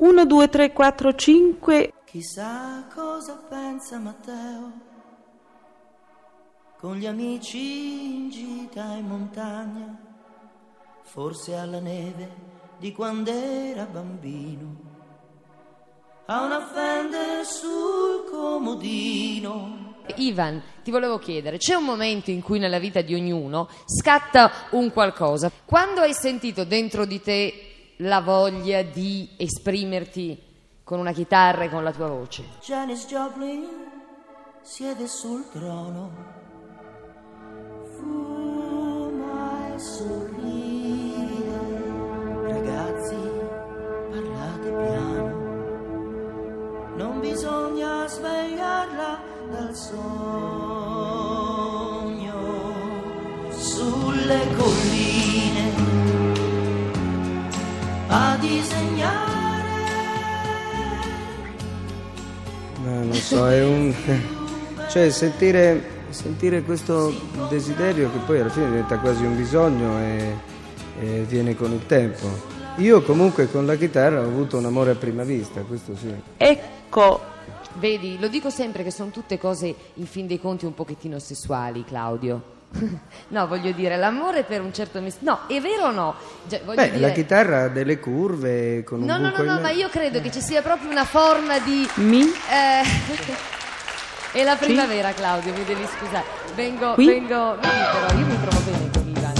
1, 2, 3, 4, 5. Chissà cosa pensa Matteo con gli amici in gita in montagna, forse alla neve di quando era bambino, a una Fender sul comodino. Ivan, ti volevo chiedere, c'è un momento in cui nella vita di ognuno scatta un qualcosa. Quando hai sentito dentro di te la voglia di esprimerti con una chitarra e con la tua voce? Janis Joplin siede sul trono, fuma e sorride. Ragazzi, parlate piano, non bisogna svegliarla dal sogno. Sulle colline a disegnare. Ma non so, è un... cioè sentire, sentire questo desiderio che poi alla fine diventa quasi un bisogno e, e viene con il tempo. Io comunque con la chitarra ho avuto un amore a prima vista, questo sì. Ecco, Vedi, lo dico sempre che sono tutte cose in fin dei conti un pochettino sessuali, Claudio. no, voglio dire, l'amore per un certo mis- No, è vero o no? Cioè, Beh, dire- la chitarra ha delle curve con un No, no, buco no, in no, ma io credo che ci sia proprio una forma di mi? Eh, è la primavera, Claudio, mi devi scusare. Vengo, Qui? vengo. Vedi, però, io mi trovo bene con Ivan.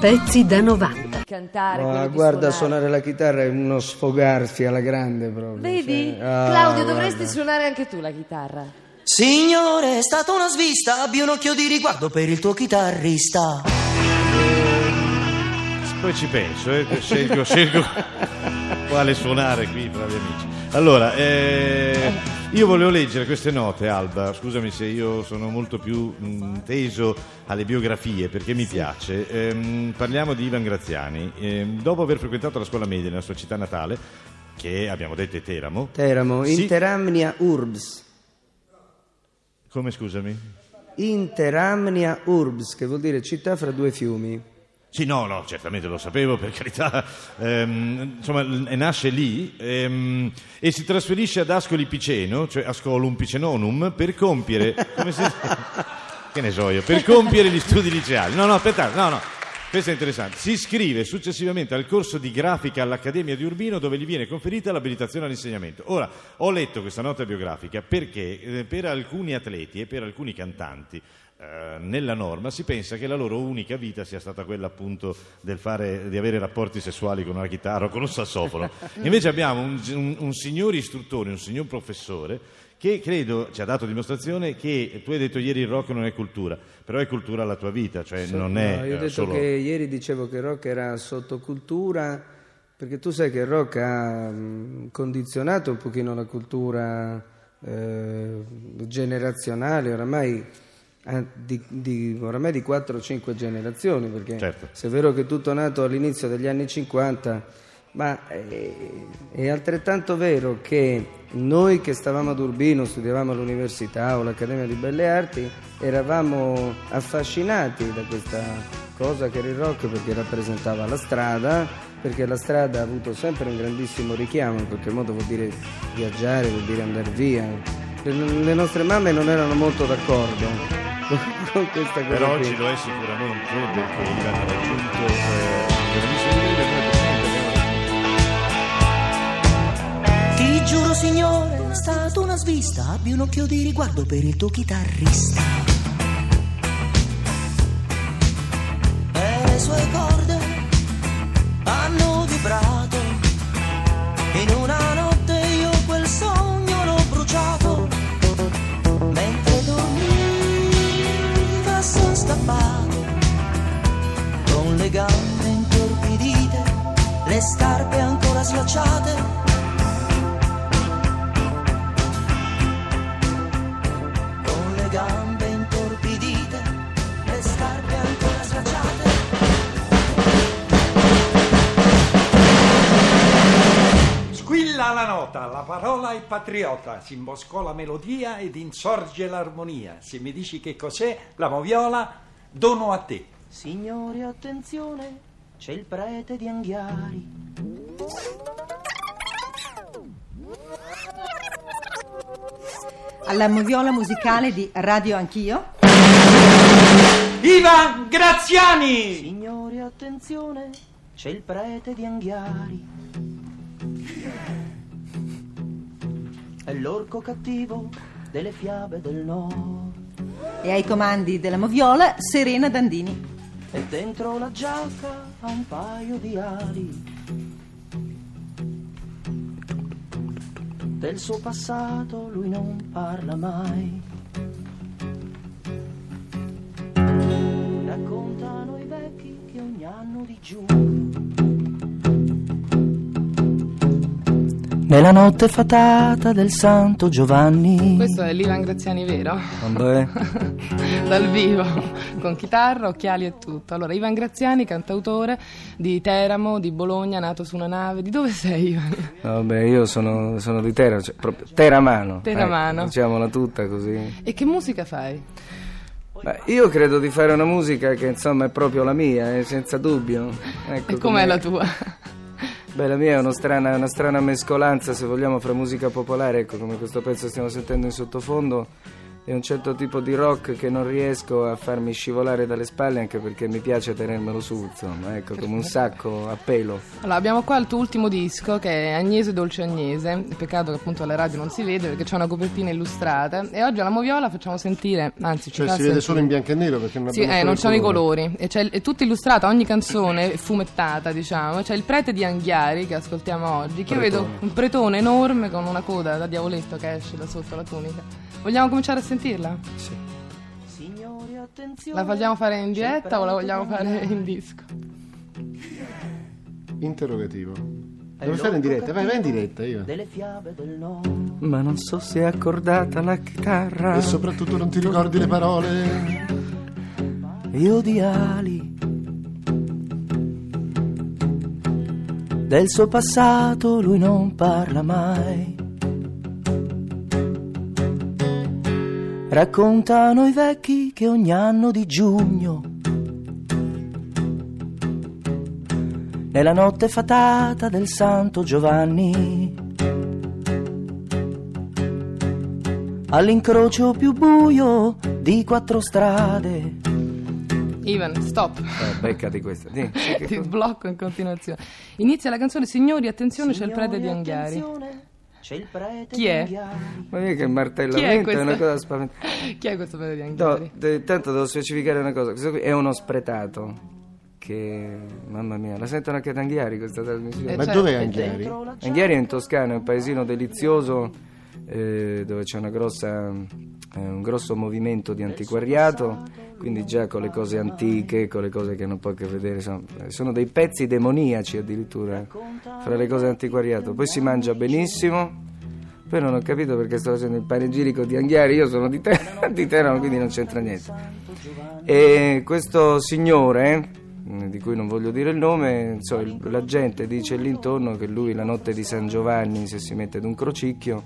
Pezzi da 90. Cantare. Ma guarda, suonare. suonare la chitarra è uno sfogarsi alla grande proprio. Vedi? cioè, ah, Claudio, dovresti guarda. suonare anche tu la chitarra. Signore, è stata una svista, abbi un occhio di riguardo per il tuo chitarrista. Poi ci penso, eh, scelgo, scelgo quale suonare qui, bravi amici. Allora, eh, io volevo leggere queste note, Alba. Scusami se io sono molto più mh, teso alle biografie perché mi piace. Ehm, parliamo di Ivan Graziani. Ehm, dopo aver frequentato la scuola media nella sua città natale, che abbiamo detto è Teramo. Teramo, Sì. Interamnia Urbs. Come scusami? Interamnia Urbs, che vuol dire città fra due fiumi. Sì, no, no, certamente lo sapevo, per carità. Ehm, insomma, nasce lì ehm, e si trasferisce ad Ascoli Piceno, cioè Ascolum Picenonum, per compiere... Come se... che ne so io? Per compiere gli studi liceali. No, no, aspettate, no, no. Questo è interessante. Si iscrive successivamente al corso di grafica all'Accademia di Urbino dove gli viene conferita l'abilitazione all'insegnamento. Ora, ho letto questa nota biografica perché eh, per alcuni atleti e per alcuni cantanti eh, nella norma si pensa che la loro unica vita sia stata quella appunto del fare, di avere rapporti sessuali con una chitarra o con un sassofono. Invece abbiamo un, un- un signor istruttore, un signor professore che credo ci ha dato dimostrazione che tu hai detto ieri il rock non è cultura, però è cultura la tua vita, cioè non è No, io ho eh, detto solo... che ieri dicevo che il rock era sottocultura, perché tu sai che il rock ha mh, condizionato un pochino la cultura eh, generazionale, oramai, di, di, oramai di 4-5 generazioni, perché Certo. se è vero che tutto è nato all'inizio degli anni 50, ma è, è altrettanto vero che noi che stavamo ad Urbino, studiavamo all'università o all'Accademia di Belle Arti, eravamo affascinati da questa cosa che era il rock perché rappresentava la strada, perché la strada ha avuto sempre un grandissimo richiamo, in qualche modo vuol dire viaggiare, vuol dire andare via. Le nostre mamme non erano molto d'accordo con, questa cosa. Però qui. oggi lo è sicuramente perché Ivan ha raggiunto eh, noi Ti giuro, signore, è stata una svista, abbi un occhio di riguardo per il tuo chitarrista. Nota, la parola è patriota, si imboscò la melodia ed insorge l'armonia. Se mi dici che cos'è la moviola, dono a te. Signori, attenzione, c'è il prete di Anghiari. Alla moviola musicale di Radio Anch'io. Ivan Graziani! Signori, attenzione, c'è il prete di Anghiari. È l'orco cattivo delle fiabe del nord. E ai comandi della moviola Serena Dandini. E dentro la giacca ha un paio di ali. Del suo passato lui non parla mai. Raccontano i vecchi che ogni anno di Nella notte fatata del Santo Giovanni. Questo è l'Ivan Graziani vero? Vabbè. Dal vivo, con chitarra, occhiali e tutto. Allora, Ivan Graziani, cantautore di Teramo, di Bologna, nato su una nave. Di dove sei, Ivan? Vabbè, io sono, sono di Teramo, cioè, proprio Teramano. Teramano. ecco, diciamola tutta così. E che musica fai? Beh, io credo di fare una musica che insomma è proprio la mia, eh, senza dubbio. Ecco, E com'è la tua? Beh, la mia è una strana, una strana mescolanza, se vogliamo, fra musica popolare, ecco, come questo pezzo che stiamo sentendo in sottofondo, e un certo tipo di rock che non riesco a farmi scivolare dalle spalle, anche perché mi piace tenermelo su, insomma, ecco, come un sacco a pelo. Allora, abbiamo qua il tuo ultimo disco che è Agnese Dolce Agnese. Peccato che appunto alle radio non si vede perché c'è una copertina illustrata. E oggi alla Moviola facciamo sentire, anzi, ci Cioè si vede solo in bianco e nero perché non Sì, abbiamo eh, non c'hanno i colori. E c'è, è tutta illustrata, ogni canzone è fumettata, diciamo. C'è il prete di Anghiari che ascoltiamo oggi, che io vedo un pretone enorme con una coda da diavoletto che esce da sotto la tunica. Vogliamo cominciare a sentirla? Signori, attenzione. La vogliamo fare in diretta o la vogliamo fare in disco? Interrogativo. Dove fare in diretta? Vai, vai in diretta io. Delle fiabe del nord. Ma non so se è accordata la chitarra. E soprattutto non ti ricordi le parole. Io di ali del suo passato lui non parla mai. Raccontano i vecchi che ogni anno di giugno, nella notte fatata del Santo Giovanni, all'incrocio più buio di quattro strade. Ivan, stop. Eh, beccati questa. Che Ti sblocco in continuazione. Inizia la canzone Signori, attenzione, c'è il prete di Signori, Anghiari. attenzione, C'è il prete Chi di è? Ma vedi che martellamento Chi è è, una cosa spaventosa. Chi è questo prete di No, Anghiari? de- tanto devo specificare una cosa. Questo qui è uno spretato. Che mamma mia, la sentono anche ad Anghiari questa trasmissione. Eh, Ma cioè, dov'è e Anghiari? Anghiari è in Toscana, è un paesino delizioso eh, dove c'è grossa, eh, un grosso movimento di antiquariato, quindi già con le cose antiche, con le cose che non può che vedere, eh, sono dei pezzi demoniaci addirittura fra le cose antiquariato. Poi si mangia benissimo. Poi non ho capito perché sto facendo il panegirico di Anghiari, io sono di, Ter- di Teramo, quindi non c'entra niente. E questo signore, eh, di cui non voglio dire il nome, il- la gente dice l'intorno che lui la notte di San Giovanni, se si mette ad un crocicchio,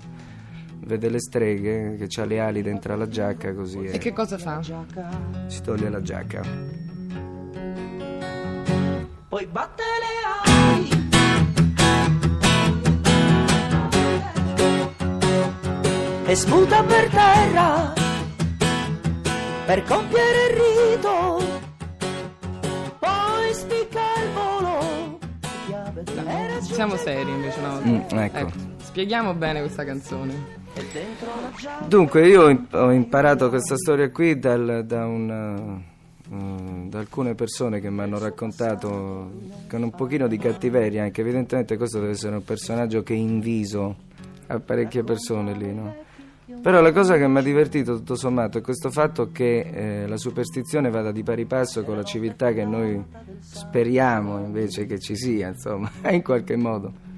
vede le streghe, che ha le ali dentro la giacca, così E eh, che cosa fa? si toglie la giacca. Poi batte le ali. E sputa per terra per compiere il rito. Poi spicca il volo. Siamo seri invece una volta. Mm, ecco. Spieghiamo bene questa canzone. Dunque, io ho imp- ho imparato questa storia qui dal- da, un, eh, da alcune persone che mi hanno raccontato con un pochino di cattiveria, anche evidentemente questo deve essere un personaggio che inviso a parecchie persone lì, no? Però la cosa che mi ha divertito tutto sommato è questo fatto che eh, la superstizione vada di pari passo con la civiltà che noi speriamo invece che ci sia, insomma, in qualche modo.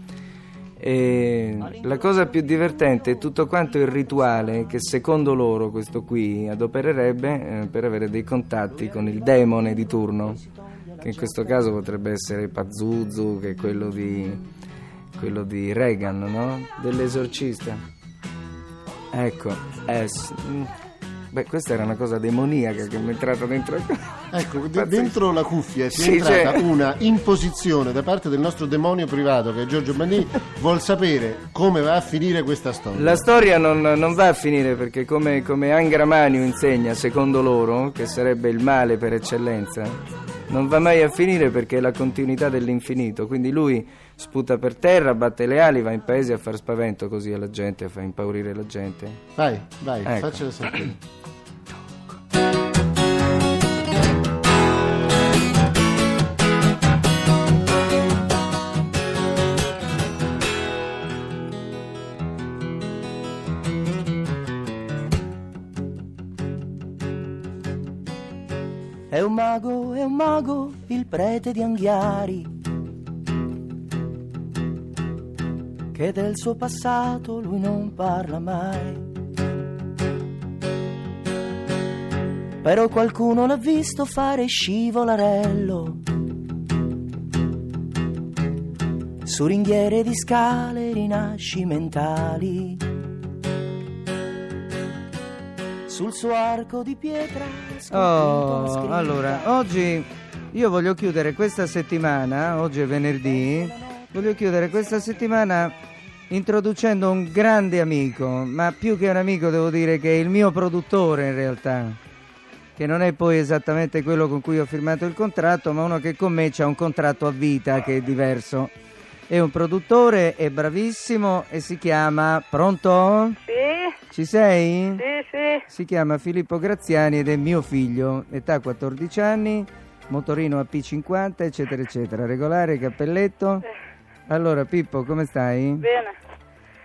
E la cosa più divertente è tutto quanto il rituale che secondo loro questo qui adopererebbe eh, per avere dei contatti con il demone di turno, che in questo caso potrebbe essere Pazuzu, che è quello di, quello di Reagan, no? Dell'esorcista. Ecco, S. Beh, questa era una cosa demoniaca che mi è entrata dentro. Ecco, de- dentro la cuffia si è Sì, entrata cioè- una imposizione da parte del nostro demonio privato che è Giorgio Bandini. vuol sapere come va a finire questa storia. La storia non, non va a finire perché come, come Angra Manio insegna, secondo loro, che sarebbe il male per eccellenza, non va mai a finire perché è la continuità dell'infinito. Quindi lui sputa per terra, batte le ali, va in paese a far spavento così alla gente, a far impaurire la gente. Vai, vai, Ecco. faccela sentire. Il prete di Anghiari. Che del suo passato lui non parla mai. Però qualcuno l'ha visto fare scivolarello. Su ringhiere di scale rinascimentali. Sul suo arco di pietra. Oh, allora, oggi io voglio chiudere questa settimana, oggi è venerdì, voglio chiudere questa settimana introducendo un grande amico, ma più che un amico devo dire che è il mio produttore in realtà, che non è poi esattamente quello con cui ho firmato il contratto, ma uno che con me c'ha un contratto a vita che è diverso. È un produttore, è bravissimo e si chiama... Pronto? Sì, Ci sei? sì, sì. Si chiama Filippo Graziani ed è mio figlio, età 14 anni, motorino AP50, eccetera, eccetera. Regolare, cappelletto. Allora, Pippo, come stai? Bene.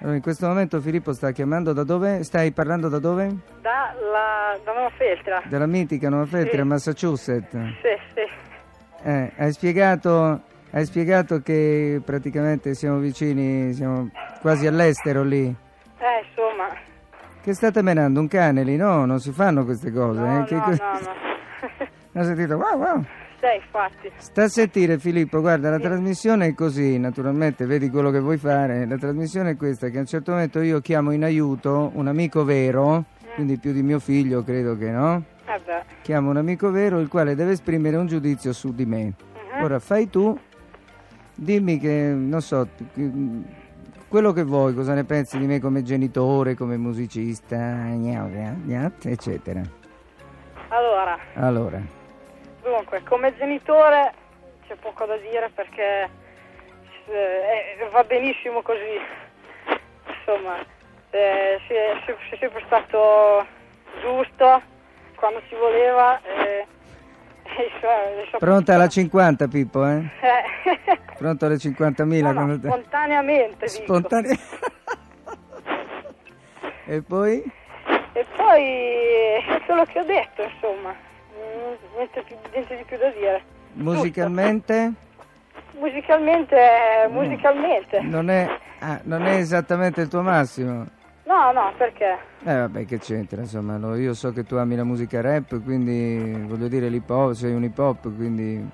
Allora, in questo momento Filippo sta chiamando da dove? Stai parlando da dove? Da, la, da Nuova Feltra. Dalla mitica Nuova Feltri, Sì. Massachusetts. Sì, sì. Eh, hai spiegato, hai spiegato che praticamente siamo vicini, siamo quasi all'estero lì. Eh, insomma. Che state menando? Un cane lì? No, non si fanno queste cose. No, eh? Che no, co- no, no. Ho sentito wow wow. Sì, infatti. Sta a sentire Filippo, guarda, la trasmissione è così, naturalmente vedi quello che vuoi fare. La trasmissione è questa, che a un certo momento io chiamo in aiuto un amico vero, quindi più di mio figlio credo che no? Eh beh. Chiamo un amico vero il quale deve esprimere un giudizio su di me. Mhm. Ora fai tu, dimmi che, non so, quello che vuoi, cosa ne pensi di me come genitore, come musicista, eccetera. Allora, Allora, dunque, come genitore c'è poco da dire perché eh, va benissimo così. Insomma, eh, si è, si- si è sempre stato giusto quando ci voleva. eh, e suoi- i suoi- pronta alla 50 Pippo, eh? Eh, Pronto alle 50.000? no, no, spontaneamente dico. Spontanea. e poi? E poi è quello che ho detto, insomma, Mm, niente, niente di più da dire. Musicalmente? Musicalmente, eh, musicalmente. Non è, ah, non è esattamente il tuo massimo. No, no, perché? Eh vabbè che c'entra, insomma, io so che tu ami la musica rap, quindi voglio dire l'hip hop, sei un hip hop, quindi...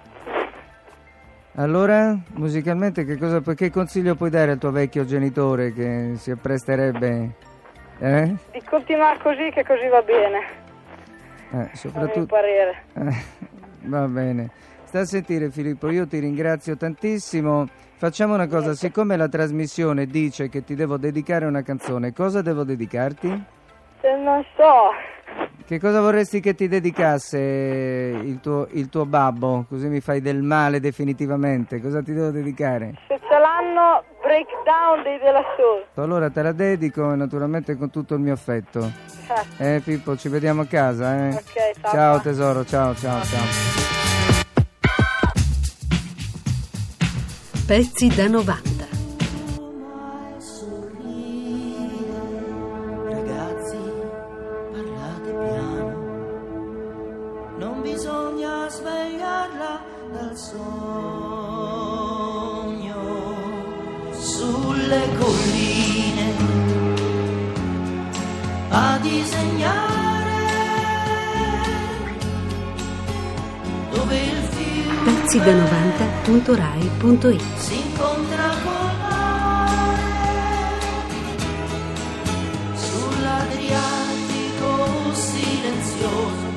Allora, musicalmente che cosa puoi- che consiglio puoi dare al tuo vecchio genitore che si appresterebbe... Eh? Di continuare così che così va bene, Eh, a mio soprattutto... parere. Eh, Va bene. Sta a sentire Filippo, io ti ringrazio tantissimo. Facciamo una cosa, siccome la trasmissione dice che ti devo dedicare una canzone, cosa devo dedicarti? Non so, Che cosa vorresti che ti dedicasse il tuo, il tuo babbo? Così mi fai del male definitivamente. Cosa ti devo dedicare? se ce l'hanno, breakdown dei della Soul. Allora te la dedico naturalmente con tutto il mio affetto. Eh Pippo, ci vediamo a casa, eh? Ok, ciao. Ciao tesoro, ciao ciao ciao. Pezzi da 90. Pezzi da 90.rai.it Si incontra con lei sull'Adriatico silenzioso.